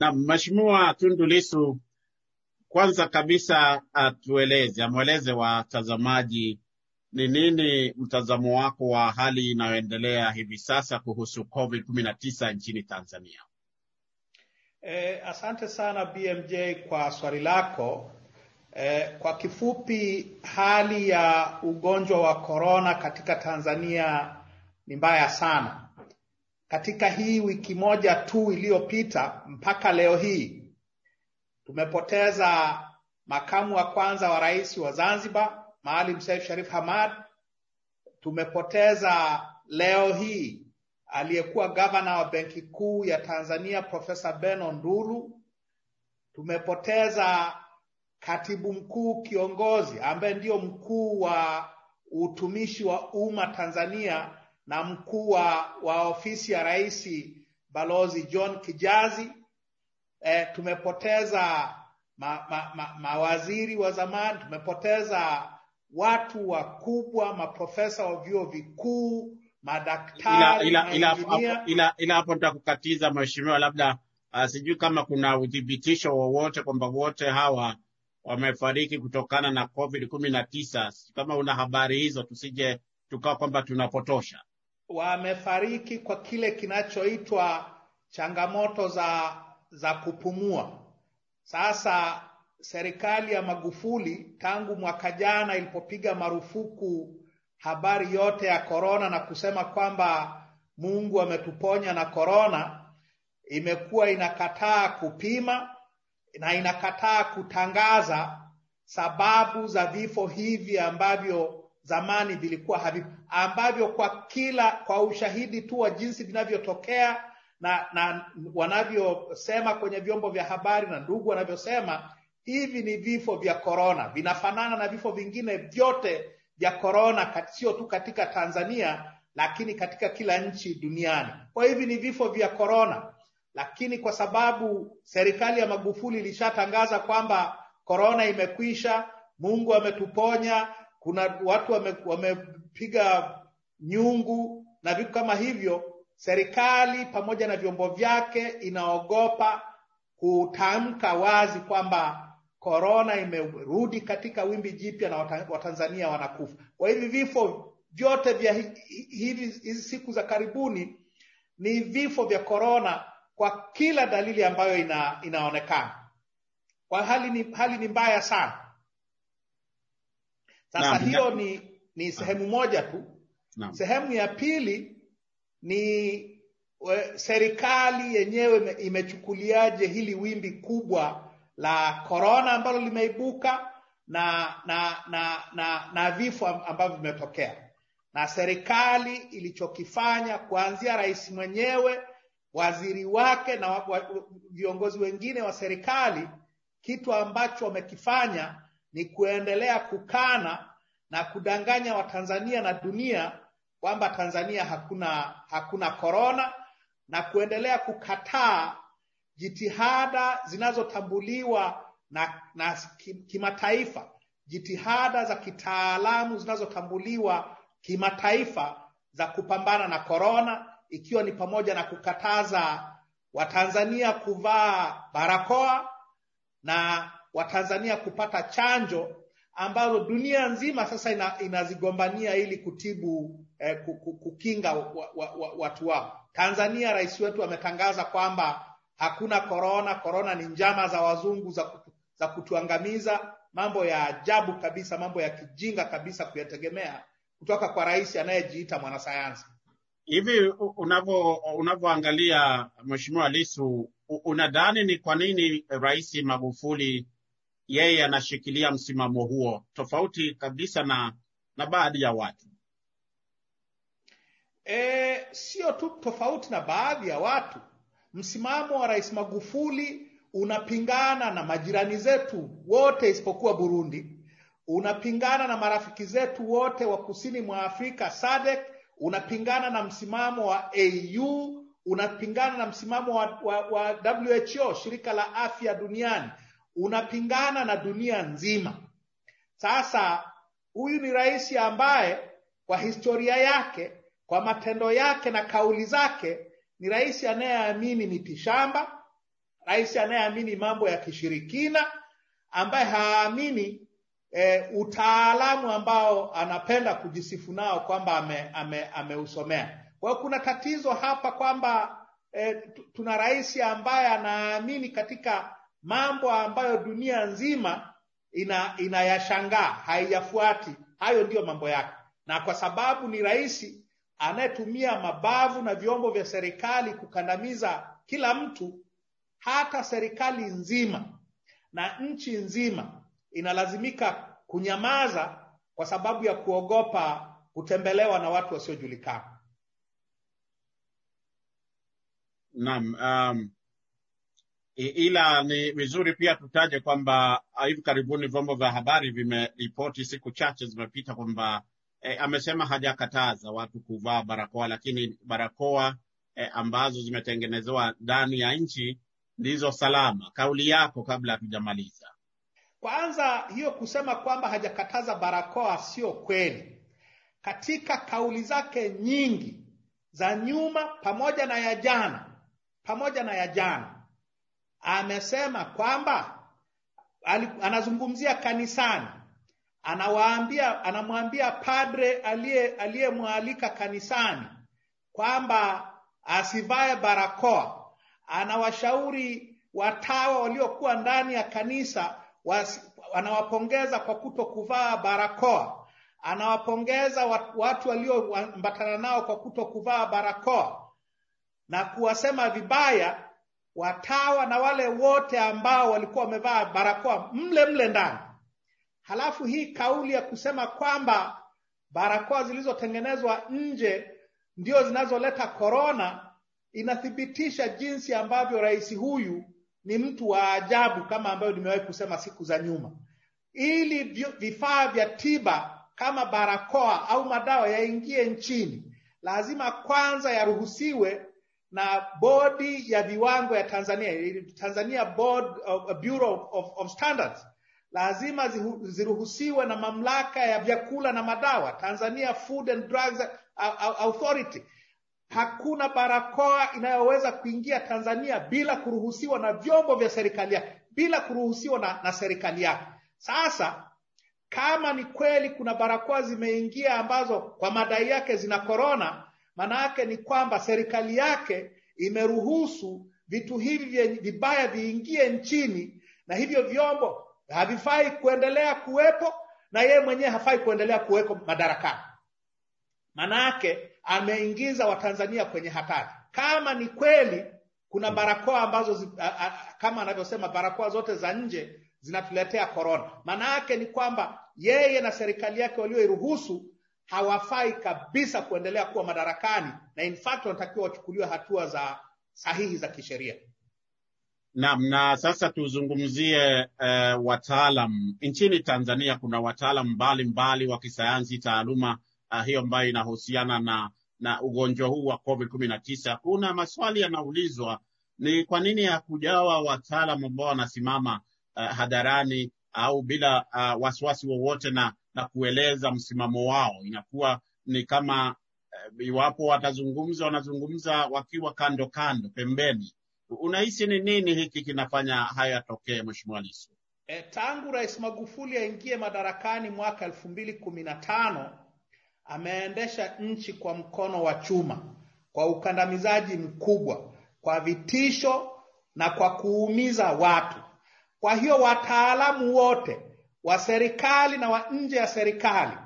Na Mheshimiwa Tundu Lissu, kwanza kabisa atueleze, amweleze watazamaji ni nini mtazamo wako wa hali inayoendelea hivi sasa kuhusu COVID 19 nchini Tanzania? Eh, asante sana BMJ kwa swali lako. Eh, kwa kifupi, hali ya ugonjwa wa korona katika Tanzania ni mbaya sana. Katika hii wiki moja tu iliyopita mpaka leo hii tumepoteza makamu wa kwanza wa rais wa Zanzibar Maalim Seif Sharif Hamad. Tumepoteza leo hii aliyekuwa gavana wa Benki Kuu ya Tanzania Profesa Beno Ndulu. Tumepoteza katibu mkuu kiongozi ambaye ndio mkuu wa utumishi wa umma Tanzania na mkuu wa, wa ofisi ya rais Balozi John Kijazi. E, tumepoteza ma, ma, ma, mawaziri wa zamani, tumepoteza watu wakubwa, maprofesa wa vyuo vikuu, madaktari, ila, ila, ila, ila, ila hapo nitakukatiza mheshimiwa, labda uh, sijui kama kuna uthibitisho wowote kwamba wote hawa wamefariki kutokana na COVID kumi na tisa. Kama una habari hizo, tusije tukawa kwamba tunapotosha. Wamefariki kwa kile kinachoitwa changamoto za za kupumua. Sasa serikali ya Magufuli tangu mwaka jana ilipopiga marufuku habari yote ya korona na kusema kwamba Mungu ametuponya na korona, imekuwa inakataa kupima na inakataa kutangaza sababu za vifo hivi ambavyo zamani vilikuwa havipo, ambavyo kwa kila kwa ushahidi tu wa jinsi vinavyotokea na, na wanavyosema kwenye vyombo vya habari na ndugu wanavyosema, hivi ni vifo vya korona, vinafanana na vifo vingine vyote vya korona, sio tu katika Tanzania, lakini katika kila nchi duniani. Kwa hivi ni vifo vya korona, lakini kwa sababu serikali ya Magufuli ilishatangaza kwamba korona imekwisha, Mungu ametuponya, kuna watu wame, wamepiga nyungu na vitu kama hivyo, serikali pamoja na vyombo vyake inaogopa kutamka wazi kwamba korona imerudi katika wimbi jipya na Watanzania wanakufa. Kwa hivi vifo vyote vya hizi siku za karibuni ni vifo vya korona kwa kila dalili ambayo ina, inaonekana. Kwa hali ni, hali ni mbaya sana. Sasa hiyo ni, ni sehemu moja tu. na. Sehemu ya pili ni we, serikali yenyewe imechukuliaje hili wimbi kubwa la korona ambalo limeibuka na na na na, na vifo ambavyo vimetokea, na serikali ilichokifanya kuanzia rais mwenyewe, waziri wake na viongozi wengine wa serikali, kitu ambacho wamekifanya ni kuendelea kukana na kudanganya Watanzania na dunia kwamba Tanzania hakuna hakuna korona na kuendelea kukataa jitihada zinazotambuliwa na, na kimataifa, jitihada za kitaalamu zinazotambuliwa kimataifa za kupambana na korona, ikiwa ni pamoja na kukataza Watanzania kuvaa barakoa na Watanzania kupata chanjo ambazo dunia nzima sasa ina, inazigombania ili kutibu eh, ku- ku- kukinga wa, wa, wa, watu wao. Tanzania, rais wetu ametangaza kwamba hakuna korona, korona ni njama za wazungu za, kutu, za kutuangamiza. Mambo ya ajabu kabisa, mambo ya kijinga kabisa kuyategemea kutoka kwa rais anayejiita mwanasayansi. Hivi unavyo unavyoangalia Mheshimiwa Lisu, unadhani ni kwa nini Rais Magufuli yeye anashikilia msimamo huo tofauti kabisa na na baadhi ya watu? E, sio tu tofauti na baadhi ya watu. Msimamo wa Rais Magufuli unapingana na majirani zetu wote isipokuwa Burundi, unapingana na marafiki zetu wote wa kusini mwa Afrika SADC, unapingana na msimamo wa AU, unapingana na msimamo wa, wa, wa WHO, shirika la afya duniani, unapingana na dunia nzima. Sasa huyu ni rais ambaye kwa historia yake, kwa matendo yake na kauli zake, ni rais anayeamini mitishamba, rais anayeamini mambo ya kishirikina, ambaye haamini e, utaalamu ambao anapenda kujisifu nao kwamba ameusomea ame, ame kwa hiyo kuna tatizo hapa kwamba e, tuna rais ambaye anaamini katika mambo ambayo dunia nzima ina inayashangaa haiyafuati. Hayo ndiyo mambo yake, na kwa sababu ni rais anayetumia mabavu na vyombo vya serikali kukandamiza kila mtu, hata serikali nzima na nchi nzima inalazimika kunyamaza kwa sababu ya kuogopa kutembelewa na watu wasiojulikana. Naam, um, ila ni vizuri pia tutaje kwamba hivi karibuni vyombo vya habari vimeripoti, siku chache zimepita, kwamba eh, amesema hajakataza watu kuvaa barakoa, lakini barakoa eh, ambazo zimetengenezewa ndani ya nchi ndizo salama. Kauli yako kabla hatujamaliza. Kwanza, hiyo kusema kwamba hajakataza barakoa sio kweli. Katika kauli zake nyingi za nyuma pamoja na ya jana pamoja na ya jana amesema kwamba anazungumzia kanisani, anawaambia anamwambia padre aliyemwalika kanisani kwamba asivae barakoa. Anawashauri watawa waliokuwa ndani ya kanisa wasi, anawapongeza kwa kuto kuvaa barakoa. Anawapongeza watu walioambatana nao kwa kuto kuvaa barakoa na kuwasema vibaya watawa na wale wote ambao walikuwa wamevaa barakoa mle mle ndani. Halafu hii kauli ya kusema kwamba barakoa zilizotengenezwa nje ndio zinazoleta korona inathibitisha jinsi ambavyo rais huyu ni mtu wa ajabu, kama ambayo nimewahi kusema siku za nyuma. Ili vifaa vya tiba kama barakoa au madawa yaingie nchini, lazima kwanza yaruhusiwe na bodi ya viwango ya Tanzania, Tanzania Board of, Bureau of, of Standards, lazima ziruhusiwe na mamlaka ya vyakula na madawa, Tanzania Food and Drugs Authority. Hakuna barakoa inayoweza kuingia Tanzania bila kuruhusiwa na vyombo vya serikali yake, bila kuruhusiwa na, na serikali yake. Sasa kama ni kweli kuna barakoa zimeingia ambazo kwa madai yake zina korona maana yake ni kwamba serikali yake imeruhusu vitu hivi vibaya viingie nchini, na hivyo vyombo havifai kuendelea kuwepo, na yeye mwenyewe hafai kuendelea kuweko madarakani. Maana yake ameingiza Watanzania kwenye hatari. Kama ni kweli kuna barakoa ambazo zi, a, a, kama anavyosema barakoa zote za nje zinatuletea korona, maana yake ni kwamba yeye na serikali yake walioiruhusu hawafai kabisa kuendelea kuwa madarakani na in fact wanatakiwa wachukuliwe hatua za sahihi za kisheria. Naam, na sasa tuzungumzie eh, wataalam nchini Tanzania. Kuna wataalam mbalimbali wa kisayansi, taaluma ah, hiyo ambayo inahusiana na na ugonjwa huu wa COVID kumi na tisa. Kuna maswali yanaulizwa, ni kwa nini hakujawa wataalam ambao wanasimama ah, hadharani au bila ah, wasiwasi wowote na na kueleza msimamo wao. Inakuwa ni kama uh, iwapo watazungumza, wanazungumza wakiwa kando kando, pembeni. Unahisi ni nini hiki kinafanya haya yatokee, Mheshimiwa Lissu? E, tangu Rais Magufuli aingie madarakani mwaka elfu mbili kumi na tano ameendesha nchi kwa mkono wa chuma, kwa ukandamizaji mkubwa, kwa vitisho na kwa kuumiza watu. Kwa hiyo wataalamu wote wa serikali na wa nje ya serikali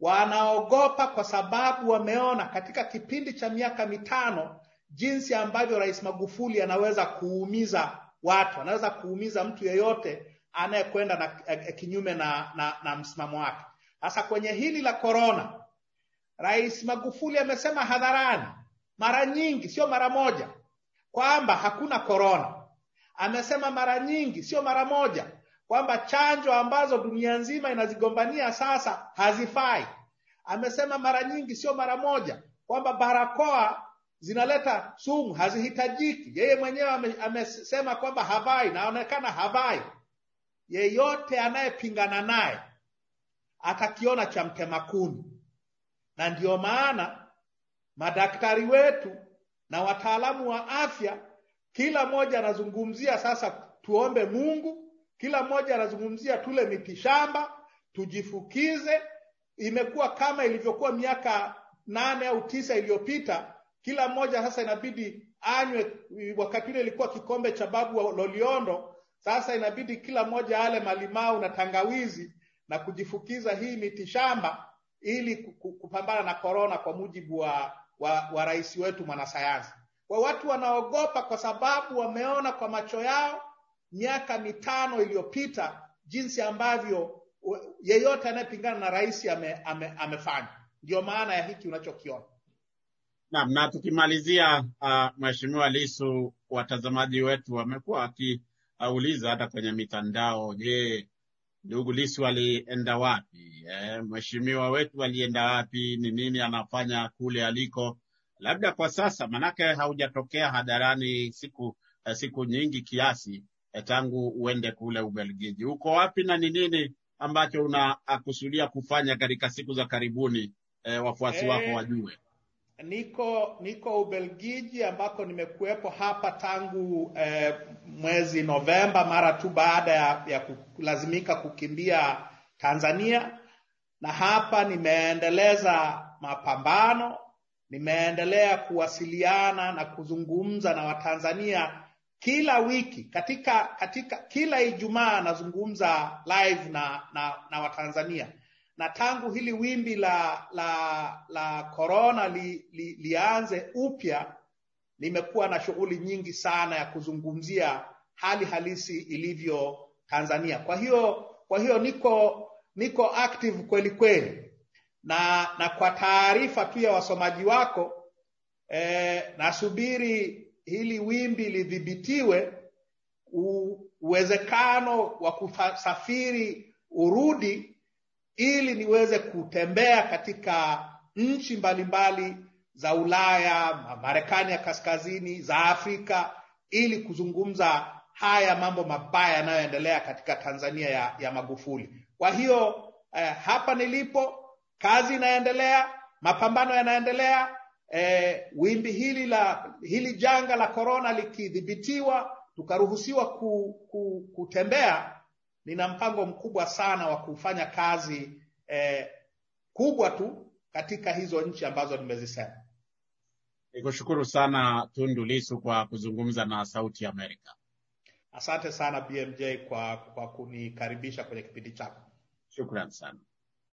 wanaogopa, kwa sababu wameona katika kipindi cha miaka mitano jinsi ambavyo Rais Magufuli anaweza kuumiza watu, anaweza kuumiza mtu yeyote anayekwenda na kinyume na, na, na msimamo wake. Sasa kwenye hili la korona, Rais Magufuli amesema hadharani mara nyingi, sio mara moja, kwamba hakuna korona. Amesema mara nyingi, sio mara moja, kwamba chanjo ambazo dunia nzima inazigombania sasa hazifai. Amesema mara nyingi, sio mara moja, kwamba barakoa zinaleta sumu, hazihitajiki. Yeye mwenyewe amesema kwamba havai, naonekana havai. Yeyote anayepingana naye atakiona cha mtema kuni, na ndiyo maana madaktari wetu na wataalamu wa afya kila mmoja anazungumzia sasa tuombe Mungu, kila mmoja anazungumzia tule mitishamba, tujifukize. Imekuwa kama ilivyokuwa miaka nane au tisa iliyopita, kila mmoja sasa inabidi anywe. Wakati ule ilikuwa kikombe cha babu Loliondo, sasa inabidi kila mmoja ale malimau na tangawizi na kujifukiza hii mitishamba ili kupambana na korona, kwa mujibu wa, wa, wa rais wetu mwanasayansi. Kwa watu wanaogopa kwa sababu wameona kwa macho yao miaka mitano iliyopita jinsi ambavyo yeyote anayepingana na rais ame, ame, amefanya. Ndio maana ya hiki unachokiona. Naam, na tukimalizia, uh, Mheshimiwa Lisu, watazamaji wetu wamekuwa wakiuliza hata kwenye mitandao, je, ndugu Lisu alienda wapi? Eh, mheshimiwa wetu alienda wapi? Ni nini anafanya kule aliko? Labda kwa sasa, manake haujatokea hadharani siku eh, siku nyingi kiasi tangu uende kule Ubelgiji. Uko wapi na ni nini ambacho unakusudia kufanya katika siku za karibuni, e, wafuasi wako wajue? Niko niko Ubelgiji ambako nimekuwepo hapa tangu eh, mwezi Novemba mara tu baada ya, ya kulazimika kukimbia Tanzania, na hapa nimeendeleza mapambano, nimeendelea kuwasiliana na kuzungumza na Watanzania kila wiki, katika katika kila Ijumaa nazungumza live na na, na Watanzania na tangu hili wimbi la la la korona li, li, lianze upya, nimekuwa na shughuli nyingi sana ya kuzungumzia hali halisi ilivyo Tanzania. Kwa hiyo kwa hiyo niko niko active kweli kweli, na na kwa taarifa tu ya wasomaji wako eh, nasubiri hili wimbi lidhibitiwe, uwezekano wa kusafiri urudi ili niweze kutembea katika nchi mbalimbali za Ulaya, Marekani ya kaskazini, za Afrika ili kuzungumza haya mambo mabaya yanayoendelea katika Tanzania ya, ya Magufuli. Kwa hiyo eh, hapa nilipo kazi inaendelea, mapambano yanaendelea. Eh, wimbi hili la hili janga la korona likidhibitiwa, tukaruhusiwa ku, ku, kutembea nina mpango mkubwa sana wa kufanya kazi eh, kubwa tu katika hizo nchi ambazo nimezisema. Nikushukuru sana Tundu Lisu kwa kuzungumza na Sauti ya Amerika. Asante sana BMJ kwa, kwa kunikaribisha kwenye kipindi chako. Shukran sana.